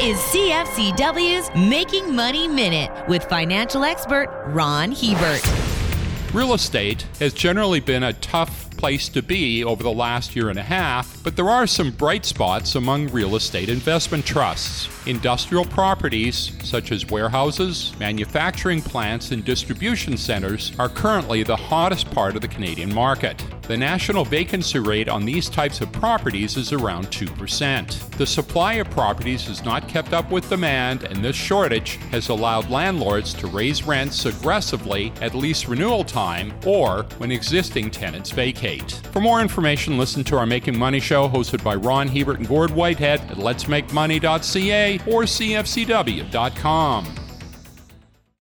is CFCW's Making Money Minute with financial expert Ron Hebert. Real estate has generally been a tough place to be over the last year and a half, but there are some bright spots among real estate investment trusts. Industrial properties, such as warehouses, manufacturing plants, and distribution centers, are currently the hottest part of the Canadian market. The national vacancy rate on these types of properties is around 2%. The supply of properties has not kept up with demand, and this shortage has allowed landlords to raise rents aggressively at lease renewal time or when existing tenants vacate. For more information, listen to our Making Money show hosted by Ron Hebert and Gord Whitehead at letsmakemoney.ca or cfcw.com.